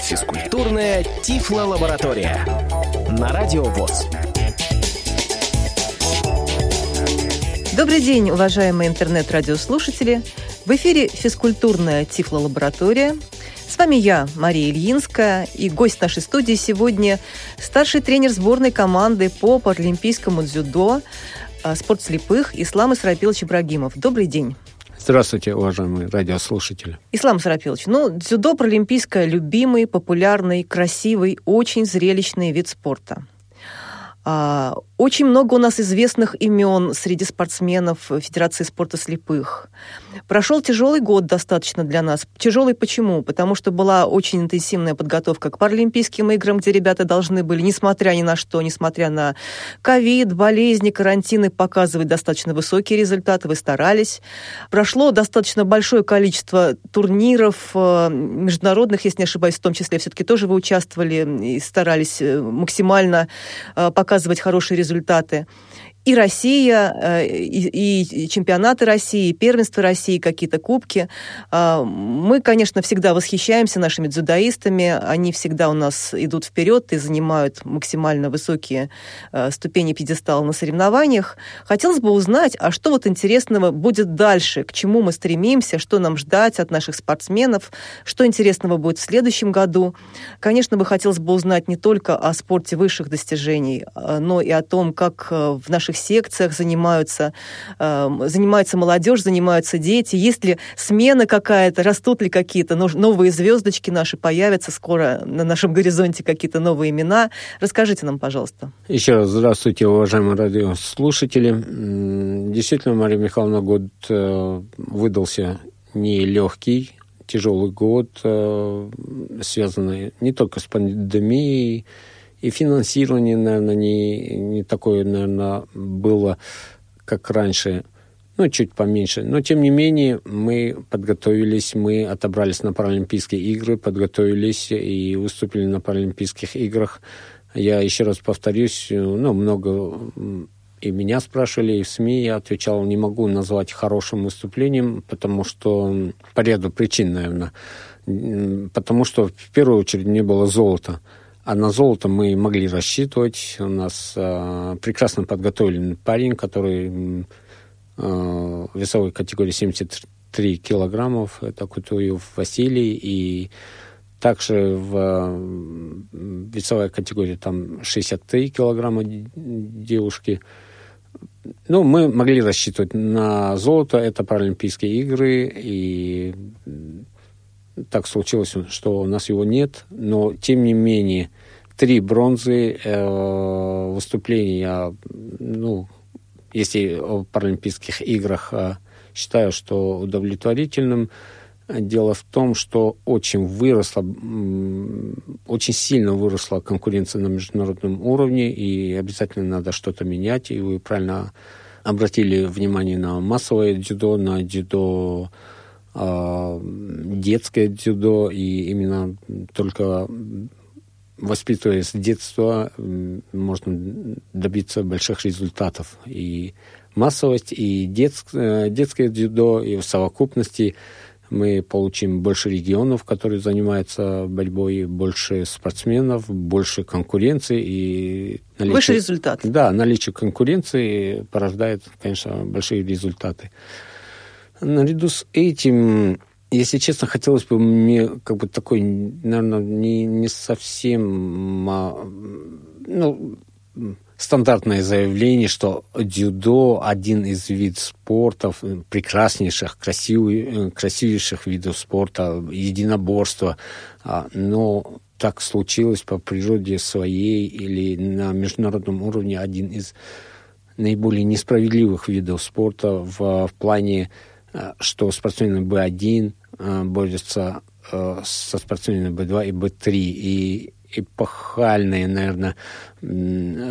Физкультурная Тифло-лаборатория на Радио ВОЗ. Добрый день, уважаемые интернет-радиослушатели. В эфире физкультурная Тифло-лаборатория. С вами я, Мария Ильинская, и гость нашей студии сегодня старший тренер сборной команды по паралимпийскому дзюдо а, спорт слепых Ислам Исрапилович Ибрагимов. Добрый день. Здравствуйте, уважаемые радиослушатели. Ислам Сарапилович, ну, дзюдо паралимпийское любимый, популярный, красивый, очень зрелищный вид спорта. А, очень много у нас известных имен среди спортсменов Федерации спорта слепых. Прошел тяжелый год достаточно для нас. Тяжелый почему? Потому что была очень интенсивная подготовка к Паралимпийским играм, где ребята должны были, несмотря ни на что, несмотря на ковид, болезни, карантины, показывать достаточно высокие результаты. Вы старались. Прошло достаточно большое количество турниров э, международных, если не ошибаюсь, в том числе все-таки тоже вы участвовали и старались э, максимально э, показывать хорошие результаты и Россия, э, и, и чемпионаты России, и первенства России, какие-то кубки. А, мы, конечно, всегда восхищаемся нашими дзюдоистами. Они всегда у нас идут вперед и занимают максимально высокие э, ступени пьедестала на соревнованиях. Хотелось бы узнать, а что вот интересного будет дальше, к чему мы стремимся, что нам ждать от наших спортсменов, что интересного будет в следующем году. Конечно, бы хотелось бы узнать не только о спорте высших достижений, а, но и о том, как э, в наших наших секциях занимаются, э, занимается молодежь, занимаются дети? Есть ли смена какая-то, растут ли какие-то новые звездочки наши, появятся скоро на нашем горизонте какие-то новые имена? Расскажите нам, пожалуйста. Еще раз здравствуйте, уважаемые радиослушатели. Действительно, Мария Михайловна, год э, выдался нелегкий, тяжелый год, э, связанный не только с пандемией, и финансирование, наверное, не, не такое, наверное, было, как раньше, ну, чуть поменьше. Но, тем не менее, мы подготовились, мы отобрались на Паралимпийские игры, подготовились и выступили на Паралимпийских играх. Я еще раз повторюсь, ну, много и меня спрашивали, и в СМИ я отвечал, не могу назвать хорошим выступлением, потому что по ряду причин, наверное. Потому что в первую очередь не было золота. А на золото мы могли рассчитывать. У нас э, прекрасно подготовленный парень, который э, весовой категории 73 килограммов. Это Кутуев Василий. И также в весовой категории там 63 килограмма девушки. Ну, мы могли рассчитывать на золото. Это Паралимпийские игры. И так случилось, что у нас его нет, но тем не менее три бронзы э, выступления, ну, если о Паралимпийских играх э, считаю, что удовлетворительным. Дело в том, что очень выросла, очень сильно выросла конкуренция на международном уровне, и обязательно надо что-то менять. И вы правильно обратили внимание на массовое дзюдо, на дзюдо детское дзюдо, и именно только воспитывая с детства, можно добиться больших результатов. И массовость, и детское, детское дзюдо, и в совокупности мы получим больше регионов, которые занимаются борьбой, больше спортсменов, больше конкуренции и наличие, выше результат. Да, наличие конкуренции порождает, конечно, большие результаты. Наряду с этим, если честно, хотелось бы мне как бы такой, наверное, не, не совсем а, ну, стандартное заявление, что дзюдо один из видов спорта, прекраснейших, красивый, красивейших видов спорта, единоборства. А, но так случилось по природе своей или на международном уровне один из наиболее несправедливых видов спорта в, в плане Э, что спортсмены Б1 э, борются э, со спортсменами Б2 и Б3. И эпохальное, наверное,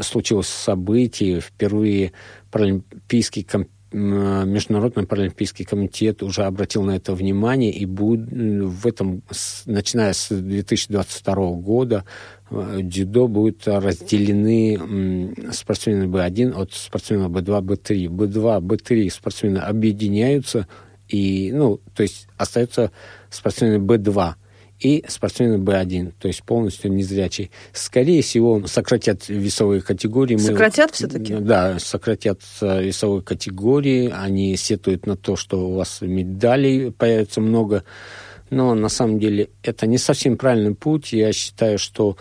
случилось событие. Впервые паралимпийский Международный паралимпийский комитет уже обратил на это внимание, и будет в этом, начиная с 2022 года, дзюдо будут разделены спортсмены Б1 от спортсменов Б2, Б3. Б2, Б3 спортсмены объединяются И, ну, то есть остается спортсмены Б2 и спортсмены Б1, то есть полностью незрячий. Скорее всего, сократят весовые категории. Сократят Мы, все-таки? Да, сократят э, весовые категории. Они сетуют на то, что у вас медалей появится много. Но на самом деле это не совсем правильный путь. Я считаю, что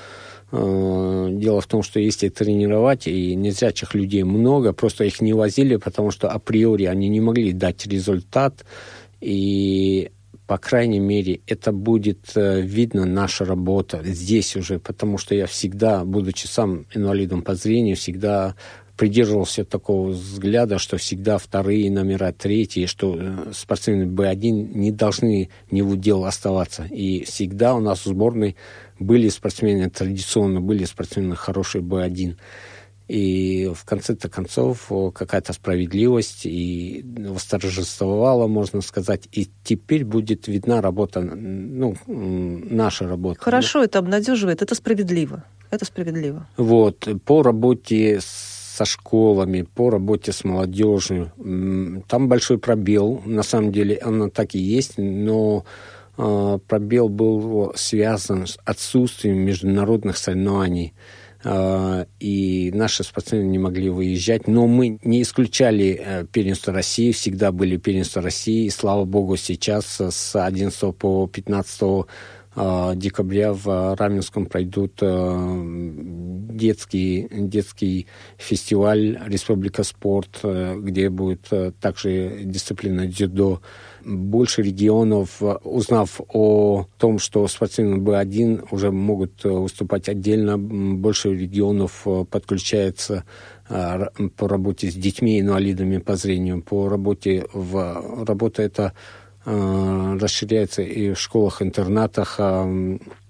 э, Дело в том, что если тренировать, и незрячих людей много, просто их не возили, потому что априори они не могли дать результат. И по крайней мере, это будет э, видно наша работа здесь уже, потому что я всегда, будучи сам инвалидом по зрению, всегда придерживался такого взгляда, что всегда вторые номера, третьи, что э, спортсмены Б1 не должны не в удел оставаться. И всегда у нас в сборной были спортсмены, традиционно были спортсмены хорошие Б1. И в конце-то концов какая-то справедливость и восторжествовала, можно сказать. И теперь будет видна работа, ну, наша работа. Хорошо, это обнадеживает, это справедливо. Это справедливо. Вот, по работе со школами, по работе с молодежью. Там большой пробел, на самом деле он так и есть, но а, пробел был связан с отсутствием международных соревнований. А, и наши спортсмены не могли выезжать. Но мы не исключали э, первенство России, всегда были первенства России. И, слава богу, сейчас с 11 по 15 а, декабря в Раменском пройдут э, детский, детский фестиваль «Республика спорт», э, где будет также дисциплина дзюдо. Больше регионов, узнав о том, что спортсмены Б1 уже могут э, выступать отдельно, больше регионов э, подключается э, по работе с детьми, инвалидами по зрению, по работе в... Работа эта расширяется и в школах-интернатах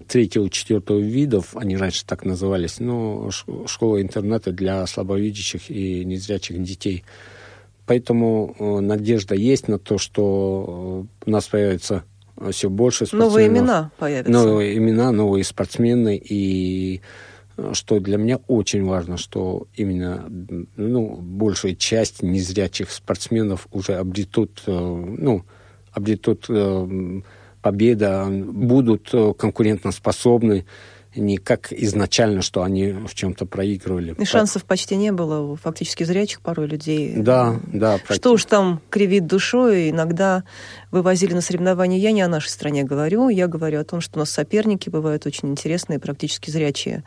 третьего, четвертого видов, они раньше так назывались, но школа-интернаты для слабовидящих и незрячих детей – Поэтому э, надежда есть на то, что э, у нас появится э, все больше спортсменов. Новые имена появятся. Новые имена, новые спортсмены. И что для меня очень важно, что именно ну, большая часть незрячих спортсменов уже обретут, ну, обретут победа, будут конкурентоспособны не как изначально, что они в чем-то проигрывали. И шансов почти не было у фактически зрячих порой людей. Да, да. Что уж там кривит душой, иногда вывозили на соревнования. Я не о нашей стране говорю, я говорю о том, что у нас соперники бывают очень интересные, практически зрячие.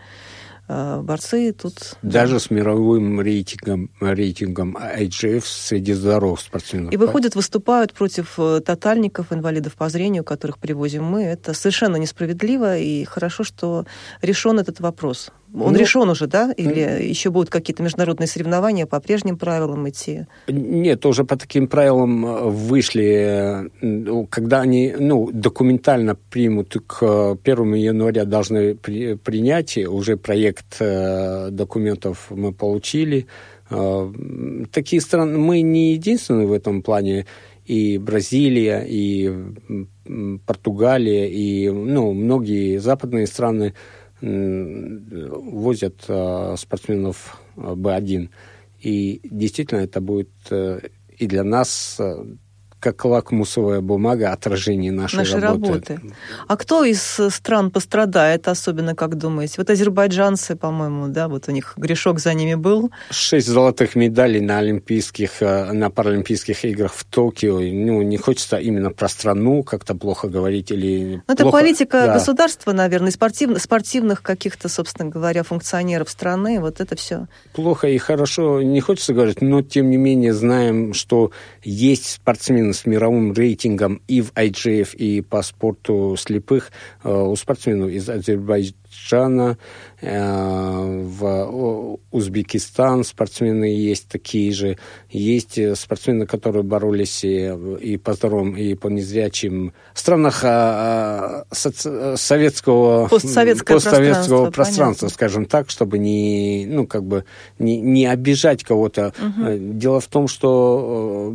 А, борцы тут... Даже да. с мировым рейтингом, рейтингом IGF среди здоровых спортсменов. И выходят, выступают против э, тотальников, инвалидов по зрению, которых привозим мы. Это совершенно несправедливо, и хорошо, что решен этот вопрос. Он ну, решен уже, да? Или mm. еще будут какие-то международные соревнования по прежним правилам идти? Нет, уже по таким правилам э, вышли, э, когда они ну, документально примут к 1 января должны при, принять, уже проект э, документов мы получили. Э, такие страны, мы не единственные в этом плане, и Бразилия, и Португалия, и ну, многие западные страны возят э, спортсменов э, Б1. И действительно это будет э, и для нас как лакмусовая бумага отражение нашей, нашей работы. работы. А кто из стран пострадает, особенно, как думаете? Вот азербайджанцы, по-моему, да, вот у них грешок за ними был. Шесть золотых медалей на Олимпийских, э, на Паралимпийских играх в Токио. Ну, не хочется именно про страну как-то плохо говорить или... Ну, это политика да. государства, наверное, спортивных, спортивных каких-то, собственно говоря, функционеров страны, вот это все. Плохо и хорошо не хочется говорить, но, тем не менее, знаем, что есть спортсмены с мировым рейтингом и в IGF, и по спорту слепых э, у спортсменов из Азербайджана, э, в Узбекистан спортсмены есть такие же. Есть спортсмены, которые боролись и по здоровым, и по незрячим странах а, а, советского, постсоветского, постсоветского пространства, пространства скажем так, чтобы не, ну, как бы не, не обижать кого-то. Угу. Дело в том, что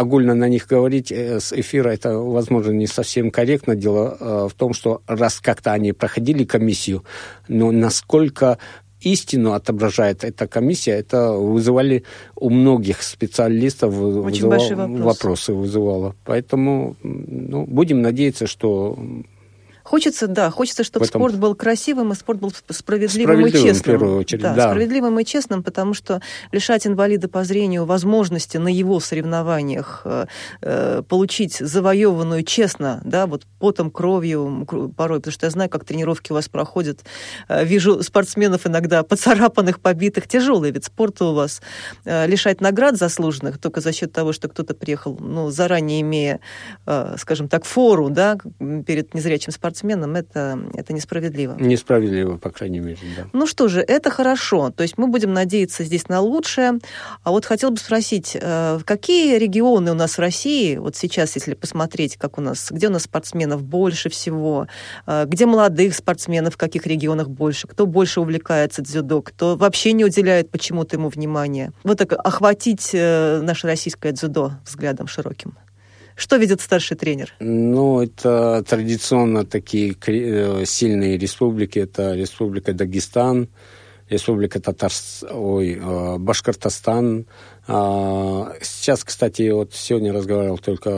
огульно на них говорить э, с эфира, это, возможно, не совсем корректно. Дело э, в том, что раз как-то они проходили комиссию, но насколько истину отображает эта комиссия, это вызывали у многих специалистов Очень вызывало, вопрос. вопросы вызывало. Поэтому ну, будем надеяться, что Хочется, да, хочется, чтобы этом... спорт был красивым и спорт был справедливым, справедливым и честным. В первую очередь, да, да, справедливым и честным, потому что лишать инвалида по зрению возможности на его соревнованиях э, э, получить завоеванную честно, да, вот потом, кровью порой, потому что я знаю, как тренировки у вас проходят. Э, вижу спортсменов иногда поцарапанных, побитых. Тяжелый вид спорта у вас. Э, лишать наград заслуженных только за счет того, что кто-то приехал, ну, заранее имея, скажем так, фору, да, перед незрячим спортсменом, спортсменам, это, это несправедливо. Несправедливо, по крайней мере, да. Ну что же, это хорошо. То есть мы будем надеяться здесь на лучшее. А вот хотел бы спросить, э, какие регионы у нас в России, вот сейчас, если посмотреть, как у нас, где у нас спортсменов больше всего, э, где молодых спортсменов, в каких регионах больше, кто больше увлекается дзюдо, кто вообще не уделяет почему-то ему внимания. Вот так охватить э, наше российское дзюдо взглядом широким. Что видит старший тренер? Ну, это традиционно такие э, сильные республики. Это Республика Дагестан, Республика Татарс... Ой, э, Башкортостан. А, сейчас, кстати, вот сегодня разговаривал только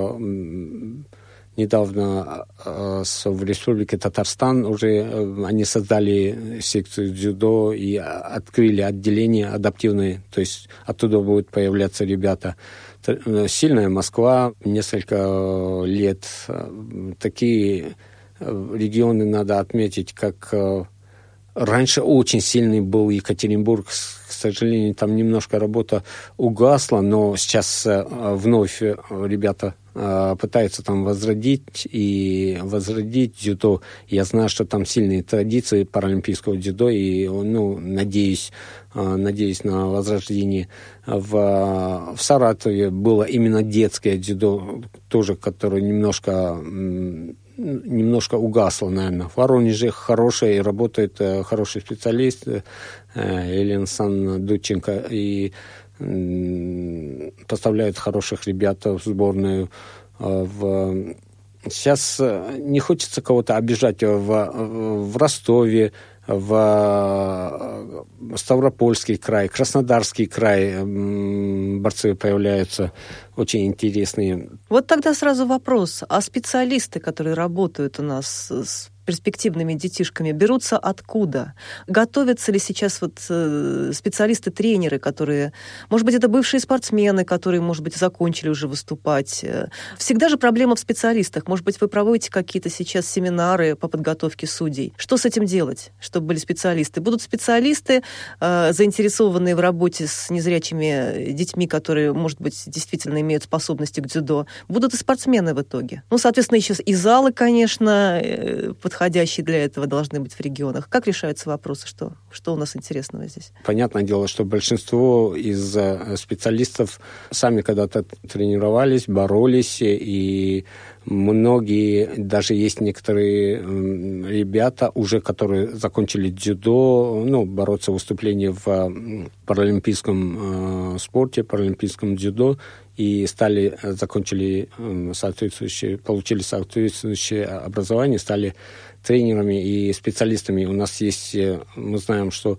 недавно э, в Республике Татарстан уже они создали секцию дзюдо и открыли отделение адаптивное, то есть оттуда будут появляться ребята. Э, сильная Москва, несколько лет. Такие э, регионы надо отметить, как э, раньше очень сильный был Екатеринбург. К сожалению, там немножко работа угасла, но сейчас вновь ребята Э, пытаются там возродить и возродить дзюдо. Я знаю, что там сильные традиции паралимпийского дзюдо, и, ну, надеюсь, э, надеюсь на возрождение. В, в Саратове было именно детское дзюдо, тоже, которое немножко немножко угасло, наверное. В Воронеже хороший, работает э, хороший специалист Елена Сан Дудченко, и поставляют хороших ребят в сборную. А, в... Сейчас э, не хочется кого-то обижать в, в Ростове, в э, Ставропольский край, Краснодарский край борцы появляются очень интересные. Вот тогда сразу вопрос. А специалисты, которые работают у нас с перспективными детишками берутся откуда? Готовятся ли сейчас вот э, специалисты-тренеры, которые, может быть, это бывшие спортсмены, которые, может быть, закончили уже выступать? Э, всегда же проблема в специалистах. Может быть, вы проводите какие-то сейчас семинары по подготовке судей. Что с этим делать, чтобы были специалисты? Будут специалисты, э, заинтересованные в работе с незрячими детьми, которые, может быть, действительно имеют способности к дзюдо. Будут и спортсмены в итоге. Ну, соответственно, еще и залы, конечно, подходящие для этого должны быть в регионах. Как решаются вопросы? Что, что у нас интересного здесь? Понятное дело, что большинство из э, специалистов сами когда-то тренировались, боролись, и многие, даже есть некоторые ребята уже, которые закончили дзюдо, ну, бороться выступления в паралимпийском э, спорте, паралимпийском дзюдо, и стали, э, закончили соответствующие, получили соответствующее образование, стали тренерами и специалистами. У нас есть, э, мы знаем, что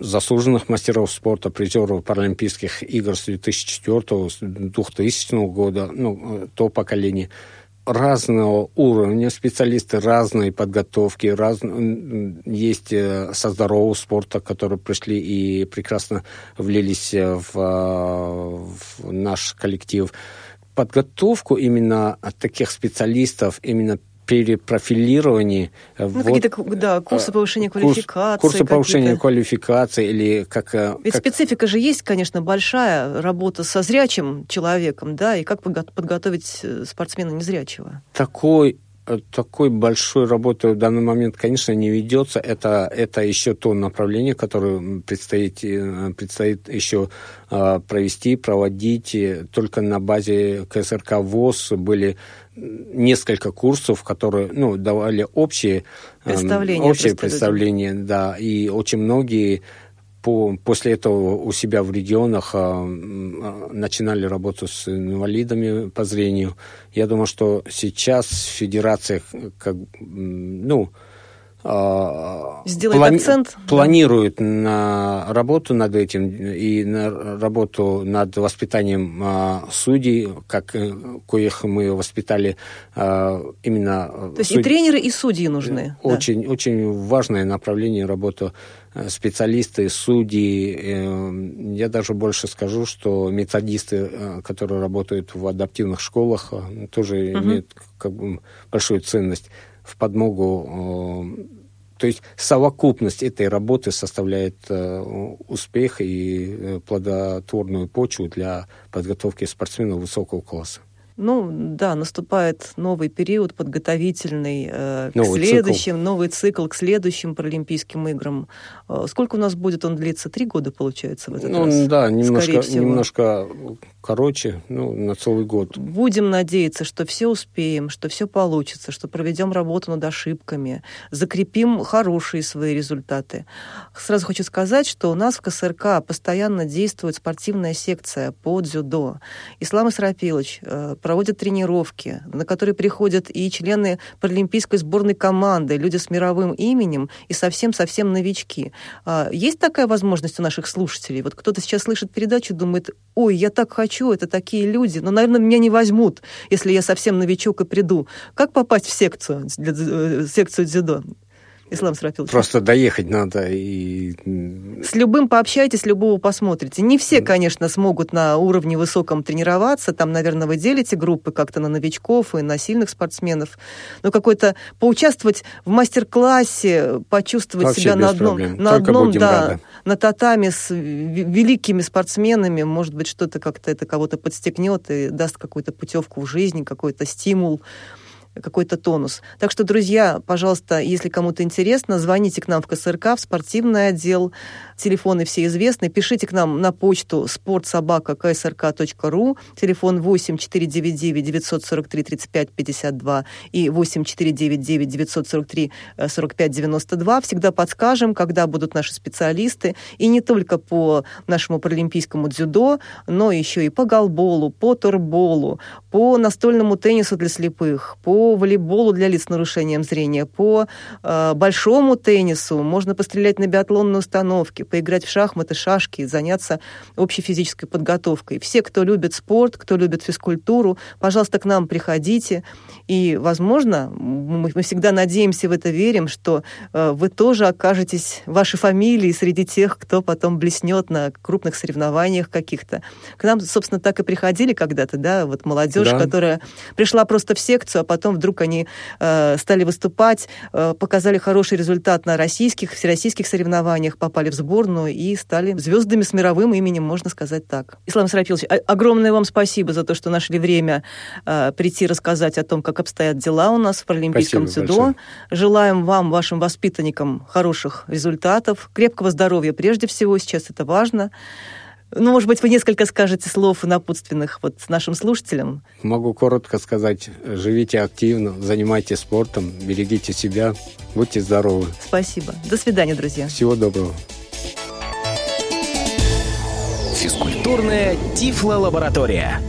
заслуженных мастеров спорта, призеров Паралимпийских игр с 2004 с 2000 года, ну, то поколение, разного уровня специалисты, разной подготовки, раз... есть э, со здорового спорта, которые пришли и прекрасно влились в, в наш коллектив. Подготовку именно таких специалистов, именно перепрофилировании. Ну, вот, какие-то, да, курсы повышения квалификации. Курсы повышения квалификации или как... Э, Ведь как... специфика же есть, конечно, большая работа со зрячим человеком, да, и как подготовить э, спортсмена незрячего? Такой такой большой работы в данный момент, конечно, не ведется. Это, это еще то направление, которое предстоит, предстоит еще провести, проводить. Только на базе КСРК ВОЗ были несколько курсов, которые ну, давали общие представления, эм, общее представление, да, и очень многие по, после этого у себя в регионах э, начинали работу с инвалидами по зрению. Я думаю, что сейчас в федерациях как, ну, Сделает плани- акцент. Планирует да. на работу над этим и на работу над воспитанием а, судей, как э, коих мы воспитали а, именно... То есть суд... и тренеры, и судьи нужны. Очень, да. очень важное направление работы э, специалисты, судьи. Э, я даже больше скажу, что методисты, которые работают в адаптивных школах, тоже угу. имеют как бы большую ценность в подмогу то есть совокупность этой работы составляет э, успех и э, плодотворную почву для подготовки спортсменов высокого класса. Ну да, наступает новый период подготовительный э, новый к следующим, цикл. новый цикл к следующим Паралимпийским играм. Э, сколько у нас будет он длиться? Три года, получается, в этот ну, раз? Да, немножко, немножко короче, ну, на целый год. Будем надеяться, что все успеем, что все получится, что проведем работу над ошибками, закрепим хорошие свои результаты. Сразу хочу сказать, что у нас в КСРК постоянно действует спортивная секция по дзюдо. Ислам Исрапилович э, проводят тренировки, на которые приходят и члены паралимпийской сборной команды, люди с мировым именем и совсем-совсем новички. А, есть такая возможность у наших слушателей? Вот кто-то сейчас слышит передачу, думает, ой, я так хочу, это такие люди, но, наверное, меня не возьмут, если я совсем новичок и приду. Как попасть в секцию, в секцию дзюдо? Ислам Срафилович? Просто доехать надо и... С любым пообщайтесь, любого посмотрите. Не все, конечно, смогут на уровне высоком тренироваться. Там, наверное, вы делите группы как-то на новичков и на сильных спортсменов. Но какой-то поучаствовать в мастер-классе, почувствовать Вообще себя на одном, на, одном да, на татами с великими спортсменами, может быть, что-то как-то это кого-то подстегнет и даст какую-то путевку в жизнь, какой-то стимул какой-то тонус. Так что, друзья, пожалуйста, если кому-то интересно, звоните к нам в КСРК, в спортивный отдел. Телефоны все известны. Пишите к нам на почту спортсобака.ксрк.ру. Телефон 8 499 943 35 52 и 8 499 943 45 92. Всегда подскажем, когда будут наши специалисты. И не только по нашему паралимпийскому дзюдо, но еще и по голболу, по турболу, по настольному теннису для слепых, по волейболу для лиц с нарушением зрения, по э, большому теннису, можно пострелять на биатлонной установке, поиграть в шахматы, шашки, заняться общей физической подготовкой. Все, кто любит спорт, кто любит физкультуру, пожалуйста, к нам приходите. И, возможно, мы, мы всегда надеемся в это верим, что э, вы тоже окажетесь, ваши фамилии среди тех, кто потом блеснет на крупных соревнованиях каких-то. К нам, собственно, так и приходили когда-то, да, вот молодежь, да. которая пришла просто в секцию, а потом вдруг они э, стали выступать, э, показали хороший результат на российских, всероссийских соревнованиях, попали в сборную и стали звездами с мировым именем, можно сказать так. Ислам Сарапилович, огромное вам спасибо за то, что нашли время э, прийти рассказать о том, как обстоят дела у нас в паралимпийском Спасибо дзюдо. Большое. Желаем вам, вашим воспитанникам, хороших результатов, крепкого здоровья прежде всего, сейчас это важно. Ну, может быть, вы несколько скажете слов напутственных вот нашим слушателям? Могу коротко сказать. Живите активно, занимайтесь спортом, берегите себя, будьте здоровы. Спасибо. До свидания, друзья. Всего доброго. Физкультурная Тифло-лаборатория.